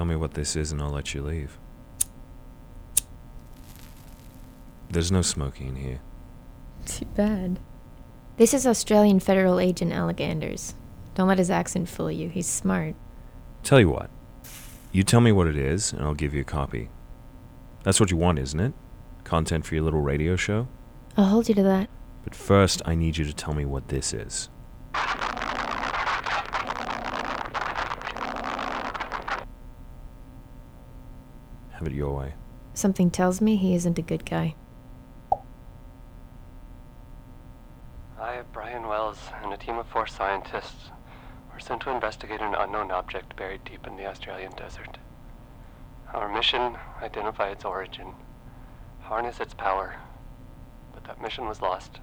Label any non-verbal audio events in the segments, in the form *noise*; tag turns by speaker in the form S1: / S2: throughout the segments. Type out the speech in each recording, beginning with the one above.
S1: Tell me what this is and I'll let you leave. There's no smoking in here.
S2: Too bad. This is Australian federal agent Alexanders. Don't let his accent fool you. He's smart.
S1: Tell you what. You tell me what it is and I'll give you a copy. That's what you want, isn't it? Content for your little radio show?
S2: I'll hold you to that.
S1: But first, I need you to tell me what this is. Have it your way.
S2: Something tells me he isn't a good guy.
S3: I, Brian Wells, and a team of four scientists were sent to investigate an unknown object buried deep in the Australian desert. Our mission identify its origin, harness its power, but that mission was lost.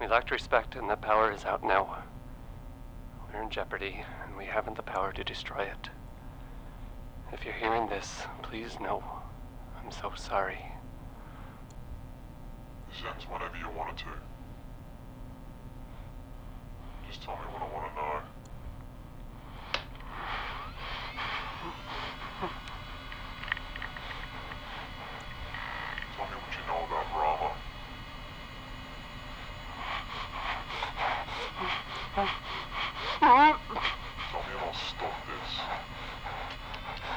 S3: We lacked respect, and that power is out now. We're in jeopardy, and we haven't the power to destroy it. If you're hearing this, please know I'm so sorry.
S4: This whatever you want it to. Just tell me what I want to know. Tell me what you know about Rama. Tell me and I'll stop this.
S3: I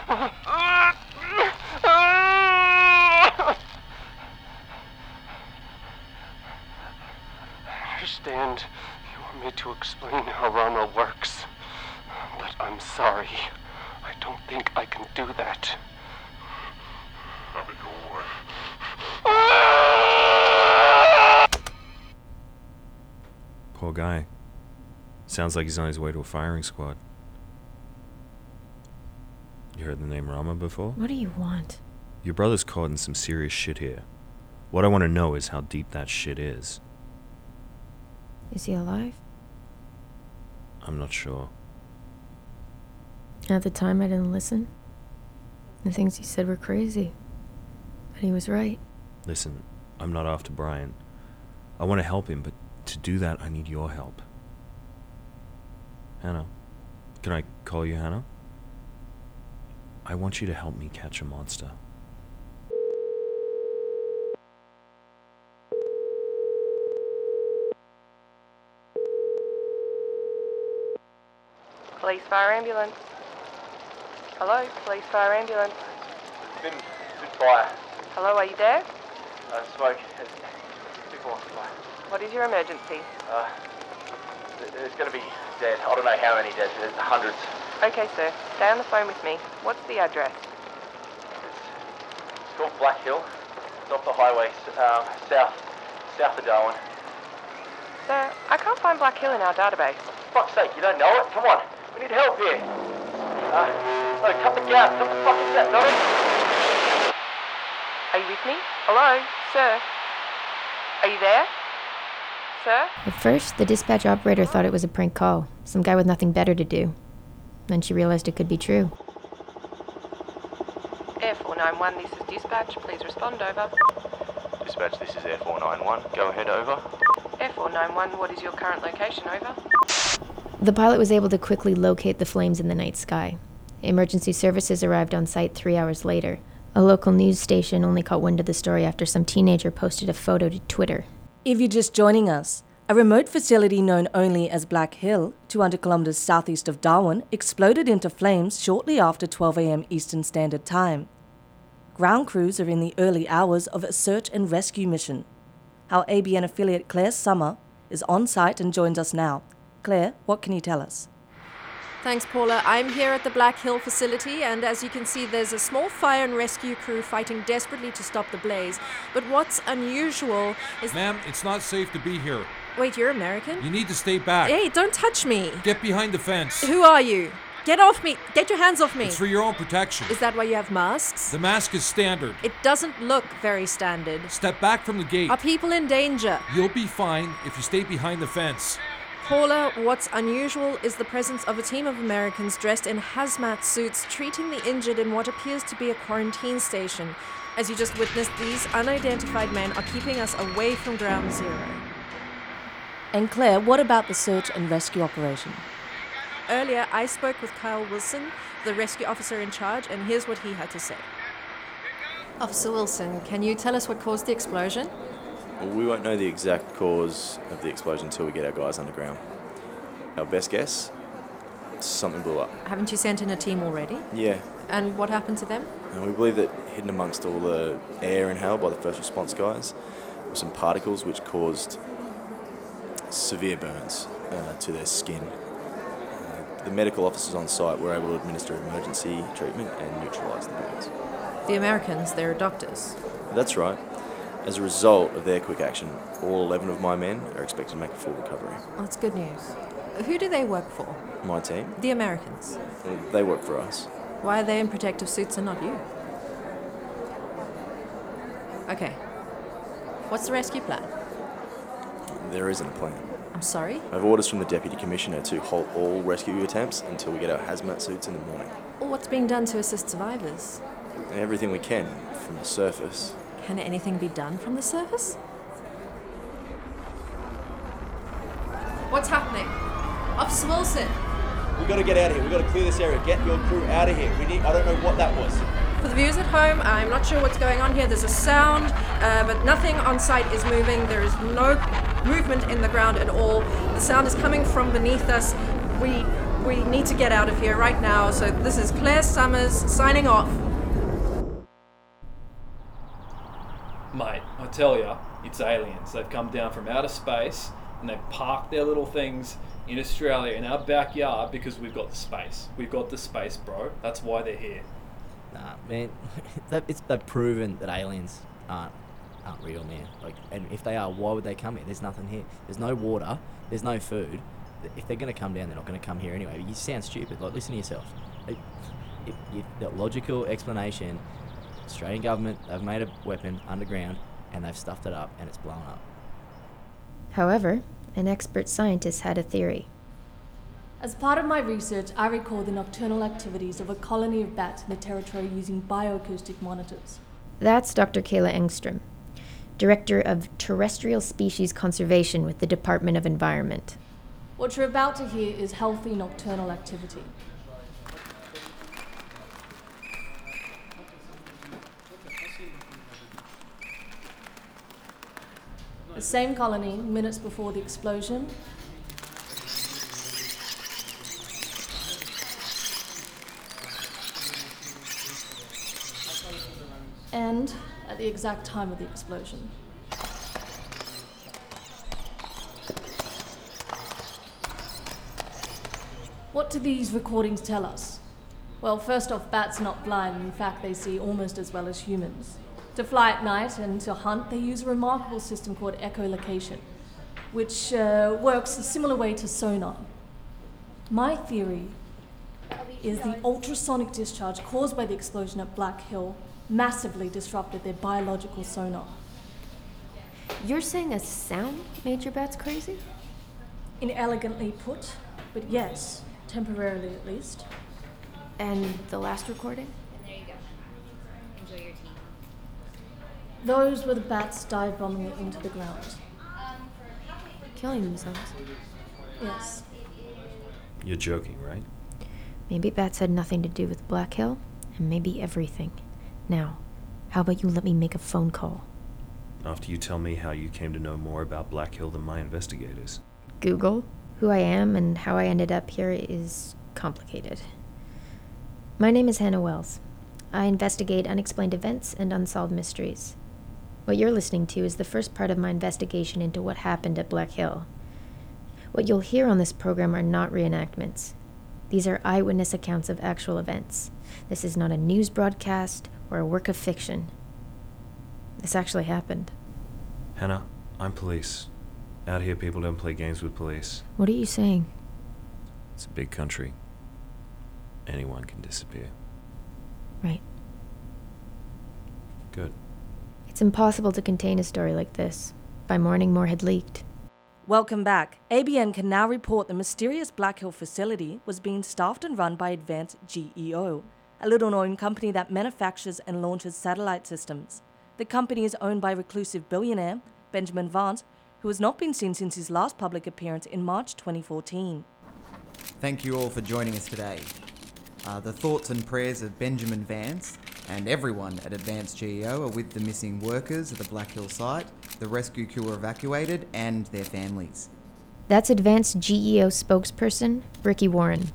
S3: understand you want me to explain how Rama works, but I'm sorry. I don't think I can do that.
S4: Have it your way.
S1: Poor guy. Sounds like he's on his way to a firing squad. Heard the name Rama before?
S2: What do you want?
S1: Your brother's caught in some serious shit here. What I want to know is how deep that shit is.
S2: Is he alive?
S1: I'm not sure.
S2: At the time, I didn't listen. The things he said were crazy. But he was right.
S1: Listen, I'm not after Brian. I want to help him, but to do that, I need your help. Hannah. Can I call you Hannah? I want you to help me catch a monster.
S5: Police fire ambulance. Hello, police fire ambulance.
S6: Been been fire.
S5: Hello, are you there?
S6: Uh, smoke. It's, big fire.
S5: What is your emergency?
S6: Uh, there's gonna be dead. I don't know how many dead. There's hundreds.
S5: Okay, sir. Stay on the phone with me. What's the address?
S6: It's, it's called Black Hill. It's off the highway, um, south, south of Darwin.
S5: Sir, I can't find Black Hill in our database.
S6: For fuck's sake, you don't know it? Come on, we need help here. Uh, no, cut the gap. Cut the fucking gap. No.
S5: Are you with me? Hello, sir? Are you there? Sir?
S2: At first, the dispatch operator thought it was a prank call, some guy with nothing better to do. Then she realized it could be true.
S5: Air 491, this is dispatch. Please respond over.
S7: Dispatch, this is Air 491. Go ahead, over.
S5: Air 491, what is your current location? Over.
S2: The pilot was able to quickly locate the flames in the night sky. Emergency services arrived on site three hours later. A local news station only caught wind of the story after some teenager posted a photo to Twitter.
S8: If you're just joining us, a remote facility known only as Black Hill, 200 kilometers southeast of Darwin, exploded into flames shortly after 12 a.m. Eastern Standard Time. Ground crews are in the early hours of a search and rescue mission. Our ABN affiliate Claire Summer is on site and joins us now. Claire, what can you tell us?
S9: Thanks, Paula. I'm here at the Black Hill facility, and as you can see, there's a small fire and rescue crew fighting desperately to stop the blaze. But what's unusual is.
S10: Ma'am, it's not safe to be here.
S9: Wait, you're American?
S10: You need to stay back.
S9: Hey, don't touch me!
S10: Get behind the fence.
S9: Who are you? Get off me! Get your hands off me!
S10: It's for your own protection.
S9: Is that why you have masks?
S10: The mask is standard.
S9: It doesn't look very standard.
S10: Step back from the gate.
S9: Are people in danger?
S10: You'll be fine if you stay behind the fence.
S9: Paula, what's unusual is the presence of a team of Americans dressed in hazmat suits treating the injured in what appears to be a quarantine station. As you just witnessed, these unidentified men are keeping us away from ground zero.
S8: And Claire, what about the search and rescue operation?
S9: Earlier, I spoke with Kyle Wilson, the rescue officer in charge, and here's what he had to say. Officer Wilson, can you tell us what caused the explosion?
S7: Well, we won't know the exact cause of the explosion until we get our guys underground. Our best guess? Something blew up.
S9: Haven't you sent in a team already?
S7: Yeah,
S9: And what happened to them?
S7: and we believe that hidden amongst all the air inhaled by the first response guys were some particles which caused severe burns uh, to their skin. Uh, the medical officers on site were able to administer emergency treatment and neutralise the burns.
S9: The Americans, they're doctors.
S7: That's right. As a result of their quick action, all 11 of my men are expected to make a full recovery.
S9: Well, that's good news. Who do they work for?
S7: My team,
S9: The Americans.
S7: they work for us.
S9: Why are they in protective suits and not you? Okay. What's the rescue plan?
S7: There isn't a plan.
S9: I'm sorry?
S7: I have orders from the Deputy Commissioner to halt all rescue attempts until we get our hazmat suits in the morning.
S9: Well, what's being done to assist survivors?
S7: Everything we can from the surface.
S9: Can anything be done from the surface? What's happening? Officer Wilson!
S6: We gotta get out of here. We gotta clear this area. Get your crew out of here. We need. I don't know what that was.
S9: For the viewers at home, I'm not sure what's going on here. There's a sound, uh, but nothing on site is moving. There is no movement in the ground at all. The sound is coming from beneath us. We we need to get out of here right now. So this is Claire Summers signing off.
S11: Mate, I tell ya, it's aliens. They've come down from outer space and they've parked their little things in Australia in our backyard because we've got the space. We've got the space, bro. That's why they're here.
S12: Nah, man, *laughs* it's, they've proven that aliens aren't aren't real, man. Like, and if they are, why would they come here? There's nothing here. There's no water. There's no food. If they're gonna come down, they're not gonna come here anyway. You sound stupid. Like, listen to yourself. Like, if, if the logical explanation, Australian government, they've made a weapon underground and they've stuffed it up and it's blown up.
S2: However, an expert scientist had a theory.
S8: As part of my research, I recall the nocturnal activities of a colony of bats in the territory using bioacoustic monitors.
S2: That's Dr. Kayla Engstrom, Director of Terrestrial Species Conservation with the Department of Environment.
S8: What you're about to hear is healthy nocturnal activity. The same colony, minutes before the explosion, and at the exact time of the explosion. What do these recordings tell us? Well, first off, bats are not blind. In fact, they see almost as well as humans. To fly at night and to hunt, they use a remarkable system called echolocation, which uh, works a similar way to sonar. My theory is the ultrasonic discharge caused by the explosion at Black Hill massively disrupted their biological sonar.
S2: You're saying a sound made your bats crazy?
S8: Inelegantly put, but yes, temporarily at least.
S2: And the last recording?
S13: And there you go. Enjoy your tea.
S8: Those were the bats dive bombing it into the ground.
S2: Killing themselves.
S8: Yes.
S1: You're joking, right?
S2: Maybe bats had nothing to do with Black Hill, and maybe everything. Now, how about you let me make a phone call?
S1: After you tell me how you came to know more about Black Hill than my investigators.
S2: Google. Who I am and how I ended up here is complicated. My name is Hannah Wells. I investigate unexplained events and unsolved mysteries. What you're listening to is the first part of my investigation into what happened at Black Hill. What you'll hear on this program are not reenactments. These are eyewitness accounts of actual events. This is not a news broadcast or a work of fiction. This actually happened.
S1: Hannah, I'm police. Out here, people don't play games with police.
S2: What are you saying?
S1: It's a big country. Anyone can disappear.
S2: Right.
S1: Good.
S2: It's impossible to contain a story like this. By morning, more had leaked.
S8: Welcome back. ABN can now report the mysterious Black Hill facility was being staffed and run by Advanced GEO, a little known company that manufactures and launches satellite systems. The company is owned by reclusive billionaire Benjamin Vance, who has not been seen since his last public appearance in March 2014.
S14: Thank you all for joining us today. Uh, the thoughts and prayers of Benjamin Vance and everyone at Advanced GEO are with the missing workers at the Black Hill site, the rescue crew evacuated, and their families.
S2: That's Advanced GEO spokesperson Ricky Warren.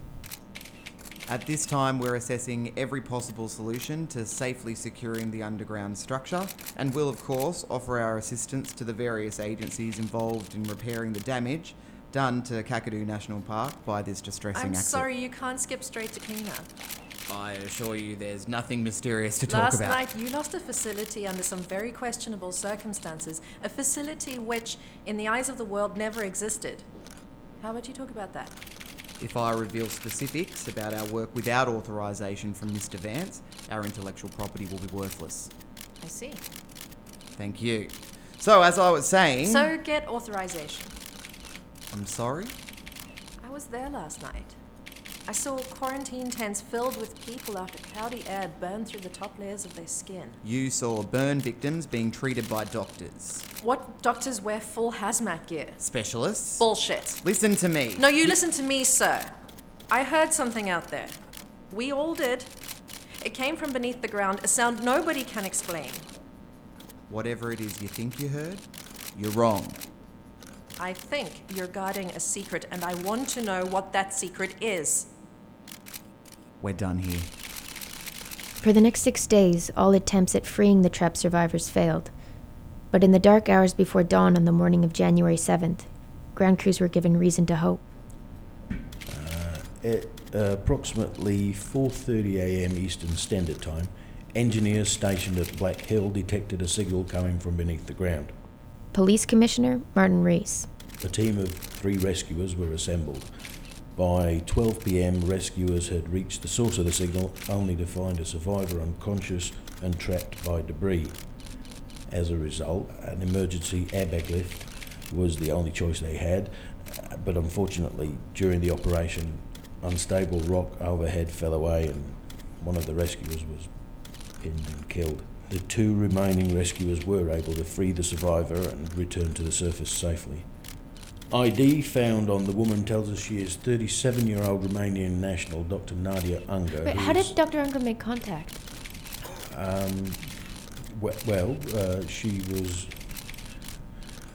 S14: At this time, we're assessing every possible solution to safely securing the underground structure and will, of course, offer our assistance to the various agencies involved in repairing the damage done to Kakadu National Park by this distressing
S9: I'm
S14: accident.
S9: sorry, you can't skip straight to cleanup.
S14: I assure you there's nothing mysterious to talk
S9: Last
S14: about.
S9: night, you lost a facility under some very questionable circumstances. A facility which, in the eyes of the world, never existed. How about you talk about that?
S14: If I reveal specifics about our work without authorization from Mr. Vance, our intellectual property will be worthless.
S9: I see.
S14: Thank you. So, as I was saying.
S9: So get authorization.
S14: I'm sorry?
S9: I was there last night. I saw quarantine tents filled with people after cloudy air burned through the top layers of their skin.
S14: You saw burn victims being treated by doctors.
S9: What doctors wear full hazmat gear?
S14: Specialists?
S9: Bullshit.
S14: Listen to me.
S9: No, you listen to me, sir. I heard something out there. We all did. It came from beneath the ground, a sound nobody can explain.
S14: Whatever it is you think you heard, you're wrong.
S9: I think you're guarding a secret, and I want to know what that secret is.
S14: We're done here.
S2: For the next six days, all attempts at freeing the trapped survivors failed. But in the dark hours before dawn on the morning of January 7th, ground crews were given reason to hope.
S15: At uh, approximately 4:30 a.m. Eastern Standard Time, engineers stationed at Black Hill detected a signal coming from beneath the ground.
S2: Police Commissioner Martin Rees.
S15: A team of three rescuers were assembled. By 12 pm, rescuers had reached the source of the signal only to find a survivor unconscious and trapped by debris. As a result, an emergency airbag lift was the only choice they had, but unfortunately, during the operation, unstable rock overhead fell away and one of the rescuers was pinned and killed. The two remaining rescuers were able to free the survivor and return to the surface safely. ID found on the woman tells us she is 37 year old Romanian national Dr. Nadia Unger.
S2: Wait, how did Dr. Unger make contact?
S15: um, we- well, uh, she was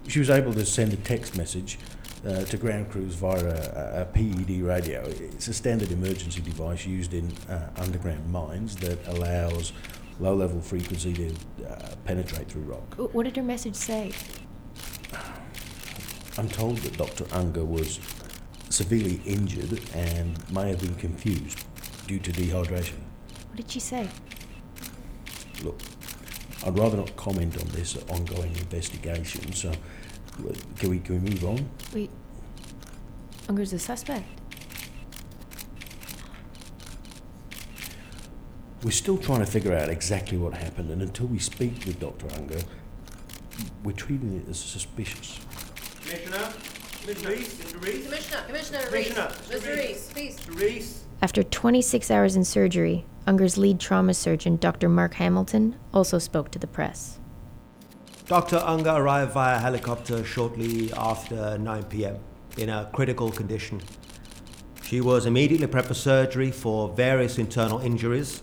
S15: she was able to send a text message uh, to ground crews via a, a PED radio. It's a standard emergency device used in uh, underground mines that allows low-level frequency to uh, penetrate through rock.
S2: What did her message say?
S15: I'm told that Dr. Unger was severely injured and may have been confused due to dehydration.
S2: What did she say?
S15: Look, I'd rather not comment on this ongoing investigation, so uh, can we, can we move on?
S2: Wait, Unger's a suspect.
S15: We're still trying to figure out exactly what happened, and until we speak with Dr. Unger, we're treating it as suspicious.
S16: Commissioner? Mr. Reese? Mr. Reese?
S9: Commissioner, Commissioner
S16: Commissioner,
S9: Reese.
S16: Mr.
S9: Mr. Reese, please.
S16: Mr. Reese?
S2: After 26 hours in surgery, Unger's lead trauma surgeon, Dr. Mark Hamilton, also spoke to the press.
S17: Dr. Unger arrived via helicopter shortly after 9 pm in a critical condition. She was immediately prepped for surgery for various internal injuries.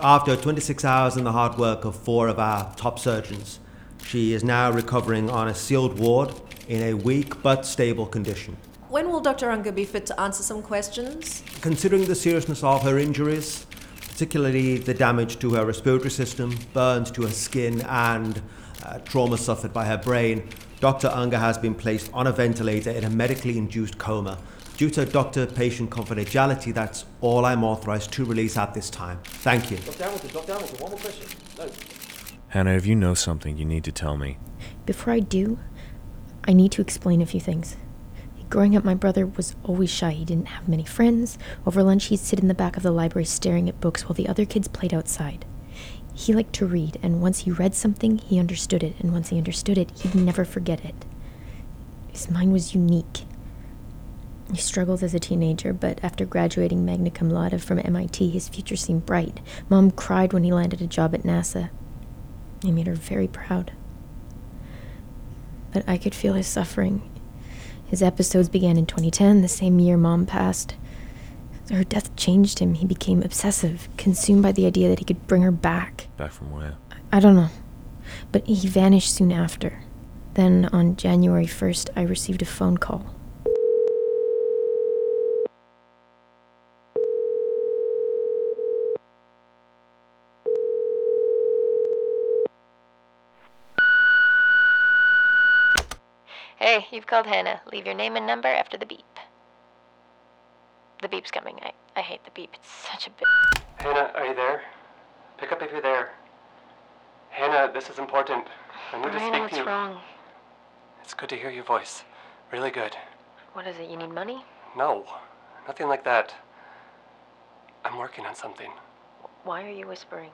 S17: After 26 hours and the hard work of four of our top surgeons, she is now recovering on a sealed ward in a weak but stable condition.
S9: When will Dr. Unger be fit to answer some questions?
S17: Considering the seriousness of her injuries, particularly the damage to her respiratory system, burns to her skin, and uh, trauma suffered by her brain, Dr. Unger has been placed on a ventilator in a medically induced coma. Due to doctor patient confidentiality, that's all I'm authorized to release at this time. Thank you.
S6: Dr. Hamilton, Dr. Hamilton, one more question. No.
S1: Hannah, if you know something, you need to tell me.
S2: Before I do, I need to explain a few things. Growing up, my brother was always shy. He didn't have many friends. Over lunch, he'd sit in the back of the library staring at books while the other kids played outside. He liked to read, and once he read something, he understood it, and once he understood it, he'd never forget it. His mind was unique. He struggled as a teenager, but after graduating magna cum laude from MIT, his future seemed bright. Mom cried when he landed a job at NASA. He made her very proud. But I could feel his suffering. His episodes began in 2010, the same year mom passed. Her death changed him. He became obsessive, consumed by the idea that he could bring her back.
S1: Back from where?
S2: I don't know. But he vanished soon after. Then, on January 1st, I received a phone call.
S18: Hey, you've called Hannah. Leave your name and number after the beep. The beep's coming. I, I hate the beep. It's such a bitch.
S3: Hannah, are you there? Pick up if you're there. Hannah, this is important. I need to speak
S18: what's
S3: to you.
S18: What's wrong?
S3: It's good to hear your voice. Really good.
S18: What is it? You need money?
S3: No, nothing like that. I'm working on something.
S18: Why are you whispering?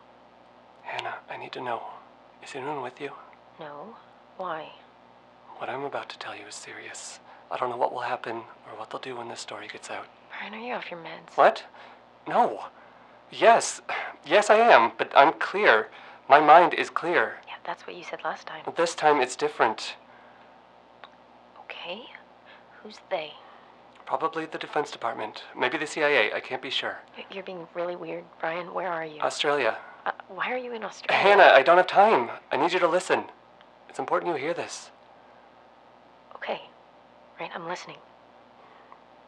S3: Hannah, I need to know. Is anyone with you?
S18: No. Why?
S3: What I'm about to tell you is serious. I don't know what will happen or what they'll do when this story gets out.
S18: Brian, are you off your meds?
S3: What? No. Yes. Yes, I am, but I'm clear. My mind is clear.
S18: Yeah, that's what you said last time.
S3: But this time it's different.
S18: Okay. Who's they?
S3: Probably the Defense Department. Maybe the CIA. I can't be sure.
S18: You're being really weird. Brian, where are you?
S3: Australia.
S18: Uh, why are you in Australia?
S3: Hannah, I don't have time. I need you to listen. It's important you hear this.
S18: Right, I'm listening.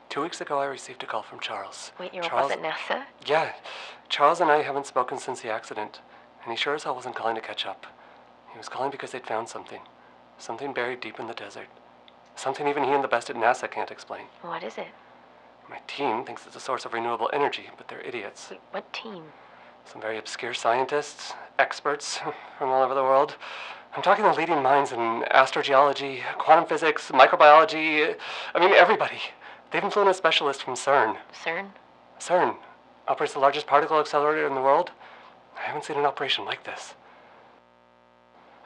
S3: Two weeks ago, I received a call from Charles.
S18: Wait, you're
S3: Charles,
S18: boss at NASA?
S3: Yeah. Charles and I haven't spoken since the accident, and he sure as hell wasn't calling to catch up. He was calling because they'd found something. Something buried deep in the desert. Something even he and the best at NASA can't explain.
S18: What is it?
S3: My team thinks it's a source of renewable energy, but they're idiots.
S18: Wait, what team?
S3: Some very obscure scientists, experts *laughs* from all over the world. I'm talking the leading minds in astrogeology, quantum physics, microbiology. I mean, everybody. They even flown a specialist from CERN.
S18: CERN?
S3: CERN operates the largest particle accelerator in the world. I haven't seen an operation like this.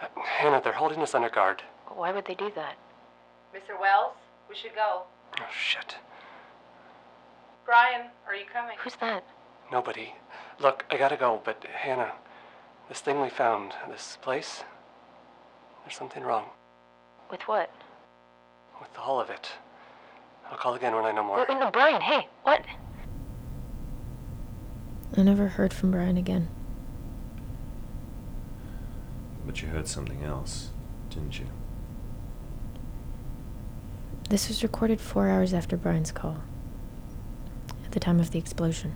S3: Uh, Hannah, they're holding us under guard.
S18: Why would they do that?
S5: Mr. Wells, we should go.
S3: Oh, shit.
S5: Brian, are you coming?
S18: Who's that?
S3: Nobody. Look, I gotta go, but Hannah, this thing we found, this place, there's something wrong
S18: With what?
S3: with all of it. I'll call again when I know more.
S18: Wait, wait, no, Brian, hey, what?
S2: I never heard from Brian again.
S1: But you heard something else, didn't you?
S2: This was recorded four hours after Brian's call, at the time of the explosion.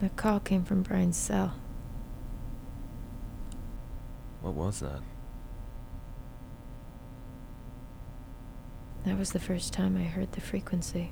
S2: The call came from Brian's cell.
S1: What was that?
S2: That was the first time I heard the frequency.